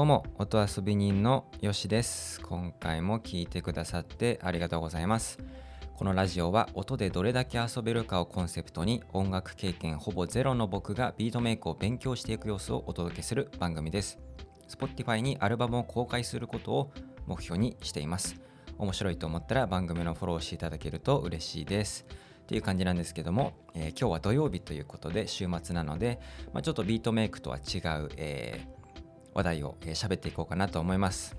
どうも音遊び人のよしです。今回も聞いてくださってありがとうございます。このラジオは音でどれだけ遊べるかをコンセプトに音楽経験ほぼゼロの僕がビートメイクを勉強していく様子をお届けする番組です。Spotify にアルバムを公開することを目標にしています。面白いと思ったら番組のフォローしていただけると嬉しいです。っていう感じなんですけども、えー、今日は土曜日ということで週末なので、まあ、ちょっとビートメイクとは違う、えー話題を喋、っていこうかなと思います。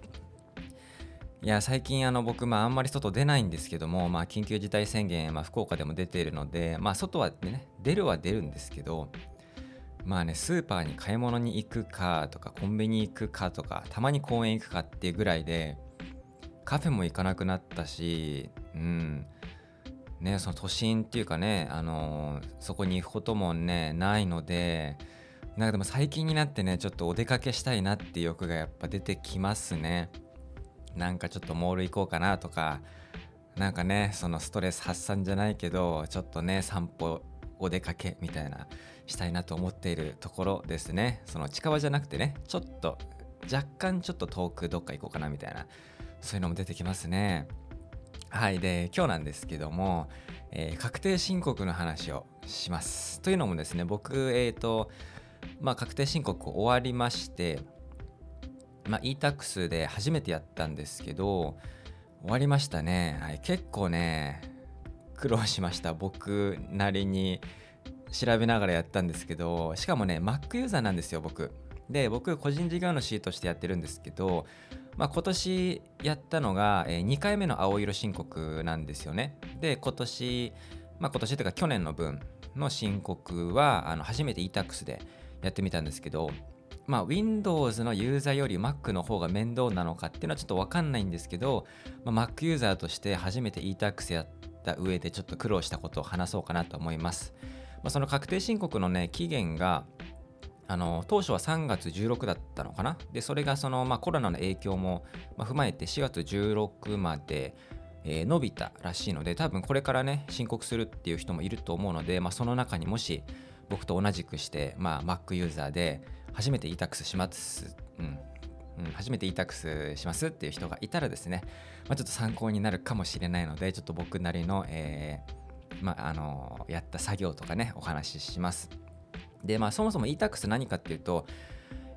いや最近あの僕、まあ、あんまり外出ないんですけども、まあ、緊急事態宣言、まあ、福岡でも出ているので、まあ、外はね出るは出るんですけどまあねスーパーに買い物に行くかとかコンビニ行くかとかたまに公園行くかっていうぐらいでカフェも行かなくなったしうんねその都心っていうかねあの、そこに行くこともねないのでなんかでも最近になってねちょっとお出かけしたいなっていう欲がやっぱ出てきますね。なんかちょっとモール行こうかなとかなんかねそのストレス発散じゃないけどちょっとね散歩お出かけみたいなしたいなと思っているところですね。その近場じゃなくてねちょっと若干ちょっと遠くどっか行こうかなみたいなそういうのも出てきますね。はいで今日なんですけども、えー、確定申告の話をします。というのもですね僕えっ、ー、とまあ、確定申告終わりまして、まあ、e-tax で初めてやったんですけど終わりましたね、はい、結構ね苦労しました。僕なりに調べながらやったんですけどしかもね Mac ユーザーなんですよ僕。で僕個人事業主としてやってるんですけど、まあ、今年やったのが、え、2回目の青色申告なんですよね。で今年まあ今年というか去年の分の申告はあの初めて e-tax でやってみたんですけど、まあ、Windows のユーザーより Mac の方が面倒なのかっていうのはちょっとわかんないんですけど、まあ、Mac ユーザーとして初めて e-tax やった上でちょっと苦労したことを話そうかなと思います。まあ、その確定申告のね、期限があの当初は3月16だったのかな？でそれがその、まあ、コロナの影響も、ま、踏まえて4月16まで、えー、伸びたらしいので多分これからね申告するっていう人もいると思うので、まあ、その中にもし僕と同じくして、まあ、Mac ユーザーで初めて e-tax します、うん、うん、初めて e-tax しますっていう人がいたらですね、まあ、ちょっと参考になるかもしれないのでちょっと僕なりの、えー、まあ、あのやった作業とかねお話しします。でまあそもそも e-tax 何かっていうと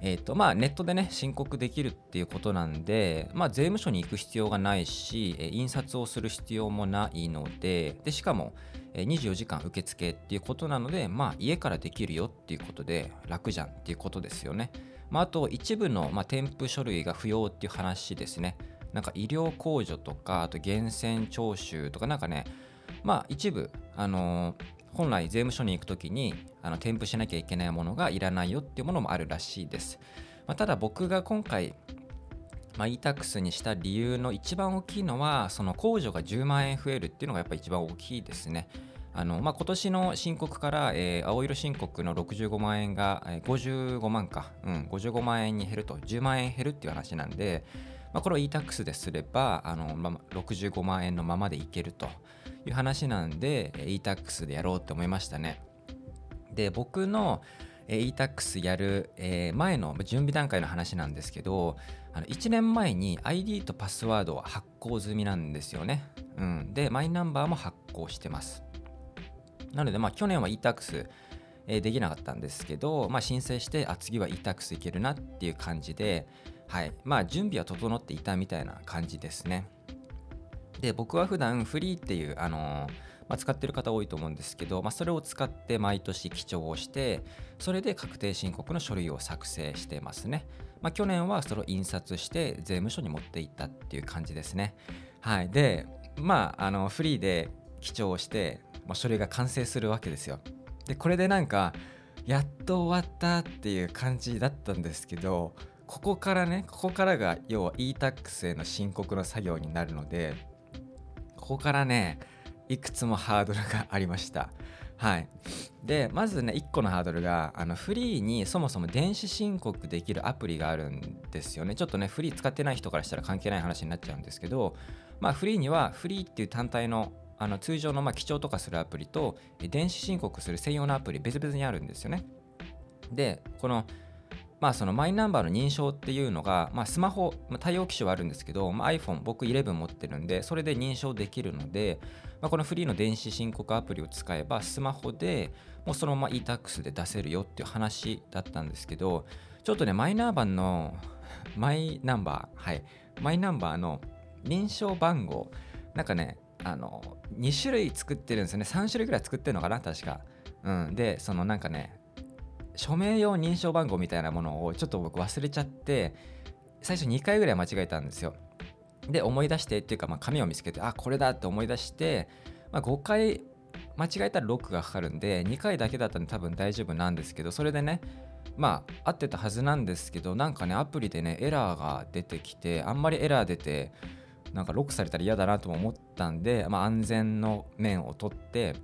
えーとまあ、ネットでね申告できるっていうことなんで、まあ、税務署に行く必要がないし、え印刷をする必要もないのででしかも、え24時間受付っていうことなので、まあ、家からできるよっていうことで楽じゃんっていうことですよね。まあ、あと一部の、まあ、添付書類が不要っていう話ですね。なんか医療控除とかあと源泉徴収とかなんかねまあ一部あのー本来税務署に行くときにあの添付しなきゃいけないものがいらないよっていうものもあるらしいです。まあ、ただ僕が今回、まあ、e-tax にした理由の一番大きいのはその控除が10万円増えるっていうのがやっぱり一番大きいですね。あのまあ、今年の申告から、えー、青色申告の65万円が、えー、55万か、うん、55万円に減ると10万円減るっていう話なんで、まあ、これを e-tax ですればあの、ま、65万円のままでいけると。いう話なんで e-tax でやろうって思いましたね。で僕の e-tax やる前の準備段階の話なんですけどあの1年前に ID とパスワードは発行済みなんですよね。うん、でマイナンバーも発行してます。なのでまあ去年は e-tax できなかったんですけど、まあ、申請してあ次は e-tax いけるなっていう感じで、はい。まあ、準備は整っていたみたいな感じですね。で僕は普段フリーっていう、あのー、まあ、使ってる方多いと思うんですけど、まあ、それを使って毎年記帳をしてそれで確定申告の書類を作成してますね、まあ、去年はそれを印刷して税務署に持っていったっていう感じですね。はい。でまああのフリーで記帳をして、まあ、書類が完成するわけですよ。でこれでなんかやっと終わったっていう感じだったんですけどここからねここからが要は e-tax への申告の作業になるのでここからねいくつもハードルがありました。はい。でまずね1個のハードルがあのフリーにそもそも電子申告できるアプリがあるんですよね。ちょっとねフリー使ってない人からしたら関係ない話になっちゃうんですけどまあフリーにはフリーっていう単体のあの通常のまあ記帳とかするアプリと電子申告する専用のアプリ別々にあるんですよね。でこのまあ、そのマイナンバーの認証っていうのが、まあ、スマホ、まあ、対応機種はあるんですけど、まあ、iPhone 僕11持ってるんでそれで認証できるので、まあ、このフリーの電子申告アプリを使えばスマホでもうそのまま e-tax で出せるよっていう話だったんですけどちょっとねマイナンバーの マイナンバーはいマイナンバーの認証番号なんかねあの2種類作ってるんですよね。3種類ぐらい作ってるのかな確か、うん、でそのなんかね署名用認証番号みたいなものをちょっと僕忘れちゃって最初2回ぐらい間違えたんですよ。で思い出してっていうか、まあ、紙を見つけてあこれだって思い出して、まあ、5回間違えたらロックがかかるんで2回だけだったんで多分大丈夫なんですけどそれでねまあ合ってたはずなんですけどなんかねアプリでねエラーが出てきてあんまりエラー出てなんかロックされたら嫌だなとも思ったんで、まあ、安全の面を取って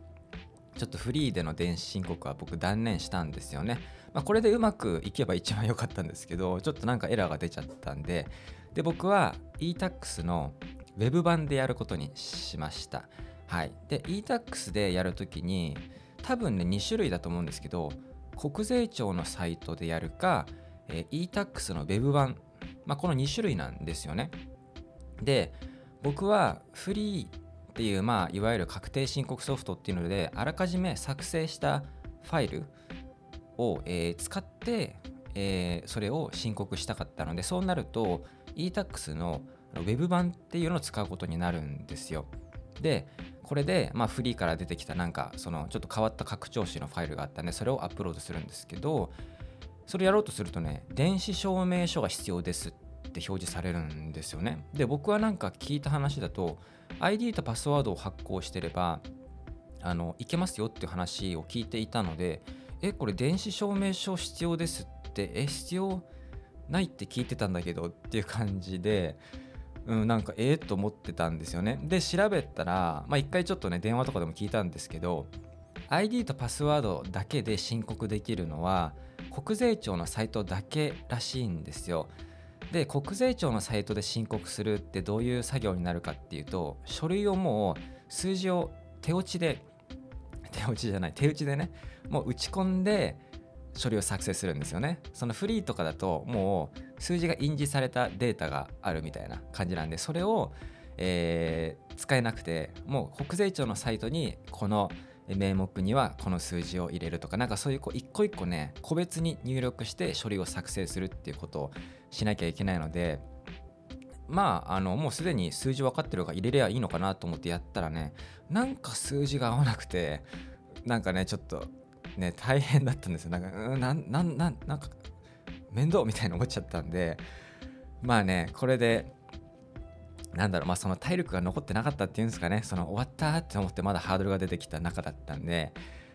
ちょっとフリーでの電子申告は僕断念したんですよね。まあ、これでうまくいけば一番良かったんですけど、ちょっとなんかエラーが出ちゃったんで、で、僕は e-tax の web 版でやることにしました。はい。で、e-tax でやるときに、多分ね、2種類だと思うんですけど、国税庁のサイトでやるか、えー、e-tax の web 版、まあ、この2種類なんですよね。で、僕はフリーっていう、まあ、いわゆる確定申告ソフトっていうのであらかじめ作成したファイルを、えー、使って、えー、それを申告したかったのでそうなると e-tax の Web 版っていうのを使うことになるんですよ。でこれで、まあ、フリーから出てきたなんかそのちょっと変わった拡張子のファイルがあったんでそれをアップロードするんですけどそれやろうとするとね電子証明書が必要ですっって表示されるんですよね。で僕はなんか聞いた話だと ID とパスワードを発行してればあのいけますよっていう話を聞いていたのでえこれ電子証明書必要ですってえ必要ないって聞いてたんだけどっていう感じでうん、なんかええー、と思ってたんですよね。で調べたらまあ回ちょっとね電話とかでも聞いたんですけど ID とパスワードだけで申告できるのは国税庁のサイトだけらしいんですよ。で国税庁のサイトで申告するってどういう作業になるかっていうと書類をもう数字を手落ちで 手落ちじゃない手打ちでねもう打ち込んで書類を作成するんですよね。そのフリーとかだともう数字が印字されたデータがあるみたいな感じなんでそれを、えー、使えなくてもう国税庁のサイトにこの名目にはこの数字を入れるとかなんかそういうこう一個一個ね個別に入力して書類を作成するっていうことをしなきゃいけないのでまああのもうすでに数字分かってるから入れりゃいいのかなと思ってやったらねなんか数字が合わなくてなんかねちょっとね大変だったんですよ。なんかうんなんなんなんか面倒みたいに思っちゃったんでまあねこれでなんだろうまあその体力が残ってなかったっていうんですかね。その終わったって思ってまだハードルが出てきた中だったんで。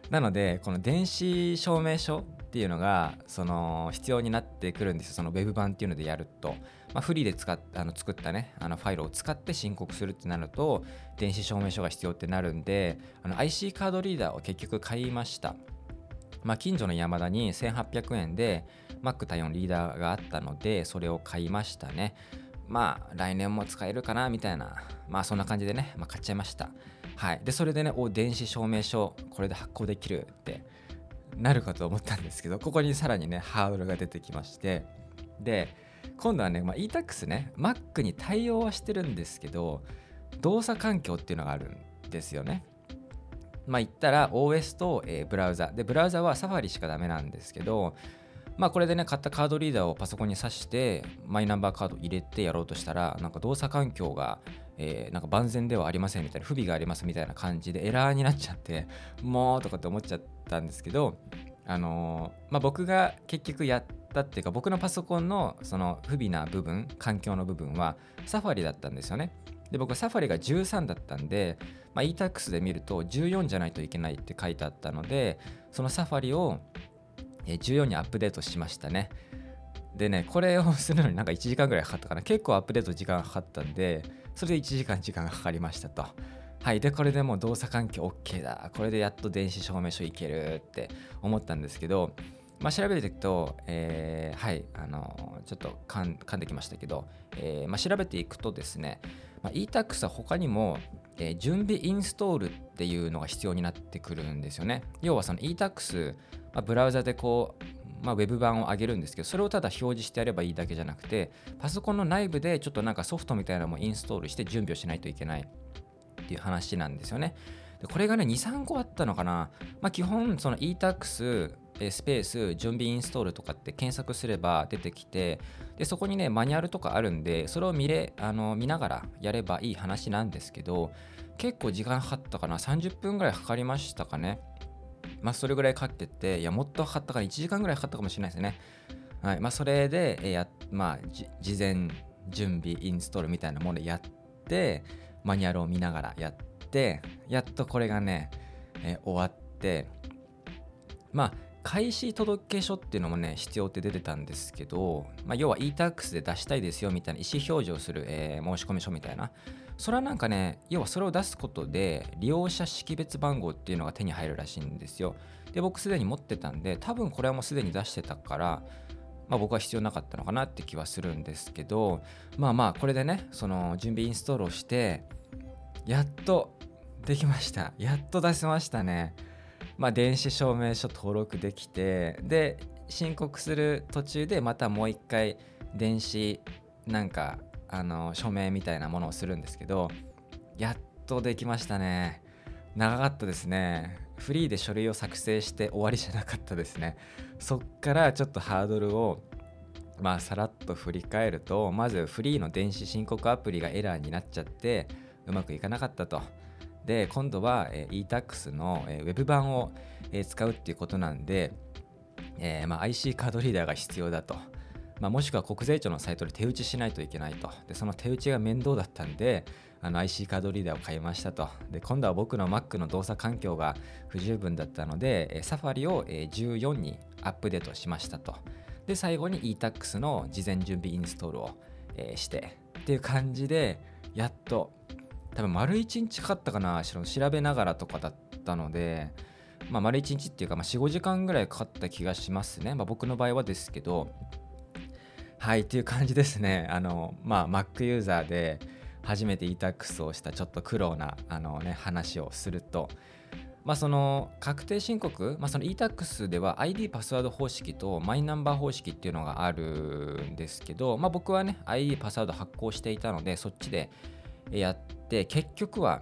なのでこの電子証明書っていうのがその必要になってくるんですよ。その Web 版っていうのでやると、まあ、フリーで使っあの作ったねあのファイルを使って申告するってなると電子証明書が必要ってなるんで IC カードリーダーを結局買いました。まあ、近所の山田に1800円で Mac 対応リーダーがあったのでそれを買いましたね。まあ来年も使えるかなみたいな。まあそんな感じでね、まあ、買っちゃいました。はい。でそれでねお電子証明書これで発行できるってなるかと思ったんですけどここにさらにねハードルが出てきまして。で今度はね、まあ、e-tax ね Mac に対応はしてるんですけど動作環境っていうのがあるんですよね。まあ言ったら OS と、えー、ブラウザ。でブラウザは Safari しかダメなんですけどまあこれでね買ったカードリーダーをパソコンに挿してマイナンバーカード入れてやろうとしたらなんか動作環境がえ、なんか万全ではありませんみたいな不備がありますみたいな感じでエラーになっちゃってもうとかって思っちゃったんですけどあの、まあ、僕が結局やったっていうか僕のパソコンのその不備な部分環境の部分はサファリだったんですよね。で僕サファリが13だったんで、まあ、e-tax で見ると14じゃないといけないって書いてあったのでそのサファリを14にアップデートしましたねでねこれをするのになんか1時間ぐらいかかったかな結構アップデート時間かかったんでそれで1時間時間がかかりましたと。はい。で、これでもう動作環境 OK だ。これでやっと電子証明書いけるって思ったんですけど、まあ、調べていくと、えー、はい、あのちょっと噛んできましたけど、えー、まあ、調べていくとですね、まあ、e-tax は他にも、えー、準備インストールっていうのが必要になってくるんですよね。要はその e-tax、まあ、ブラウザでこうまあ、ウェブ版を上げるんですけどそれをただ表示してやればいいだけじゃなくてパソコンの内部でちょっとなんかソフトみたいなのもインストールして準備をしないといけないっていう話なんですよね。でこれがね23個あったのかな、まあ、基本その e-tax スペース準備インストールとかって検索すれば出てきてでそこにねマニュアルとかあるんでそれを見れあの見ながらやればいい話なんですけど結構時間かかったかな。30分ぐらいかかりましたかね。まあそれぐらいかけてていやもっとかかったかな。1時間ぐらいかかったかもしれないですね。はい。まあそれでえやまあ事前準備インストールみたいなものでやってマニュアルを見ながらやってやっとこれがね、え終わってまあ開始届書っていうのもね必要って出てたんですけど、まあ、要は e-tax で出したいですよみたいな意思表示をする、えー、申込書みたいな。それはなんかね要はそれを出すことで利用者識別番号っていうのが手に入るらしいんですよ。で僕すでに持ってたんで多分これはもうすでに出してたからまあ、僕は必要なかったのかなって気はするんですけどまあまあこれでねその準備インストールをしてやっとできました。やっと出せましたね。まあ、電子証明書登録できてで申告する途中でまたもう一回電子なんかあの署名みたいなものをするんですけどやっとできましたね。長かったですね。フリーで書類を作成して終わりじゃなかったですね。そっからちょっとハードルをまあさらっと振り返るとまずフリーの電子申告アプリがエラーになっちゃってうまくいかなかったと。で今度は、えー、e-tax の、えー、ウェブ版を、えー、使うっていうことなんで、えーまあ、IC カードリーダーが必要だと、まあ、もしくは国税庁のサイトで手打ちしないといけないと。でその手打ちが面倒だったんであの IC カードリーダーを買いましたと。で今度は僕の Mac の動作環境が不十分だったので、えー、サファリを、えー、14にアップデートしましたと。で最後に e-tax の事前準備インストールを、えー、してっていう感じでやっと多分丸1日かかったかな調べながらとかだったので、まあ、丸1日っていうか、まあ、45時間ぐらいかかった気がしますね、まあ、僕の場合はですけどはいっていう感じですね。あのまあ Mac ユーザーで初めて e-tax をしたちょっと苦労なあの、ね、話をするとまあ、その確定申告、まあ、その e-tax では ID パスワード方式とマイナンバー方式っていうのがあるんですけど、まあ、僕はね ID パスワード発行していたのでそっちでやって結局は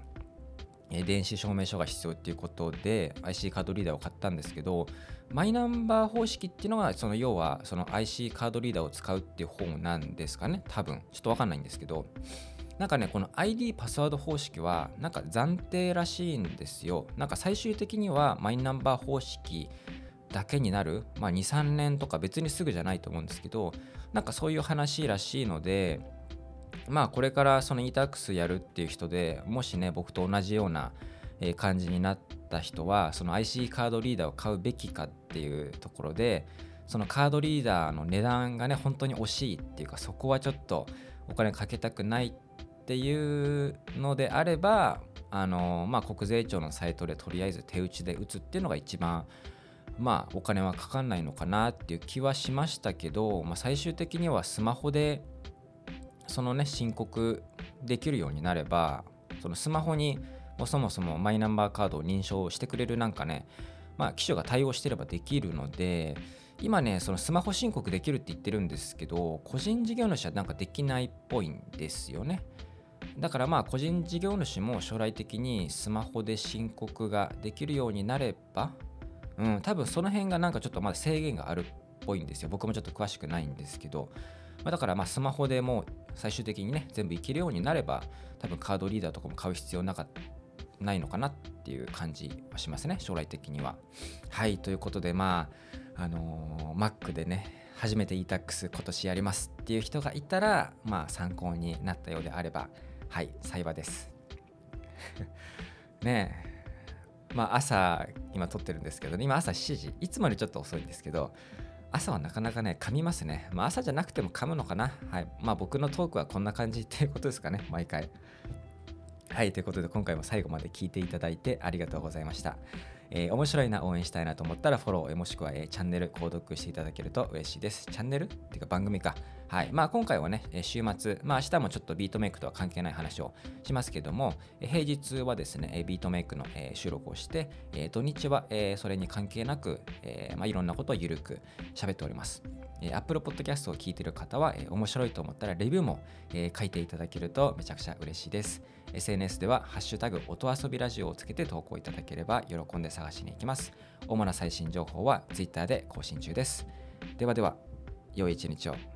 電子証明書が必要っていうことで IC カードリーダーを買ったんですけどマイナンバー方式っていうのがその要はその IC カードリーダーを使うっていう方なんですかね多分。ちょっとわかんないんですけど。なんかねこの ID パスワード方式はなんか暫定らしいんですよ。なんか最終的にはマイナンバー方式だけになる、まあ、23年とか別にすぐじゃないと思うんですけどなんかそういう話らしいのでまあこれからその e-tax やるっていう人でもしね僕と同じような感じになった人はその IC カードリーダーを買うべきかっていうところでそのカードリーダーの値段がね本当に惜しいっていうかそこはちょっとお金かけたくないっていうのであればあのまあ国税庁のサイトでとりあえず手打ちで打つっていうのが一番まあお金はかかんないのかなっていう気はしましたけど、まあ、最終的にはスマホでそのね申告できるようになればそのスマホにもそもそもマイナンバーカードを認証してくれるなんかねまあ機種が対応してればできるので今ねそのスマホ申告できるって言ってるんですけど個人事業主はなんかできないっぽいんですよね。だからまあ個人事業主も将来的にスマホで申告ができるようになればうん多分その辺がなんかちょっとまだ制限があるっぽいんですよ。僕もちょっと詳しくないんですけど。まあ、だからまスマホでもう最終的にね全部いけるようになれば多分カードリーダーとかも買う必要なかないのかなっていう感じはしますね将来的には。はいということでまああのー、Mac でね初めて e-tax 今年やりますっていう人がいたらまあ参考になったようであればはい幸いです。ねえまあ朝今撮ってるんですけど、ね、今朝7時いつもよりちょっと遅いんですけど朝はなかなかね、噛みますね。まあ朝じゃなくても噛むのかな。はい。まあ僕のトークはこんな感じっていうことですかね、毎回。はい、ということで今回も最後まで聞いていただいてありがとうございました。えー、面白いな、応援したいなと思ったらフォロー、もしくは、えー、チャンネル購読していただけると嬉しいです。チャンネル？っていうか番組か。はいまあ、今回はね、週末、まあ、明日もちょっとビートメイクとは関係ない話をしますけども、平日はですね、ビートメイクの収録をして、土日はそれに関係なく、まあ、いろんなことをゆるく喋っております。Apple Podcast を聞いている方は、面白いと思ったらレビューも、書いていただけるとめちゃくちゃ嬉しいです。SNS では、ハッシュタグ音遊びラジオをつけて投稿いただければ喜んで探しに行きます。主な最新情報は Twitter で更新中です。ではでは、良い一日を。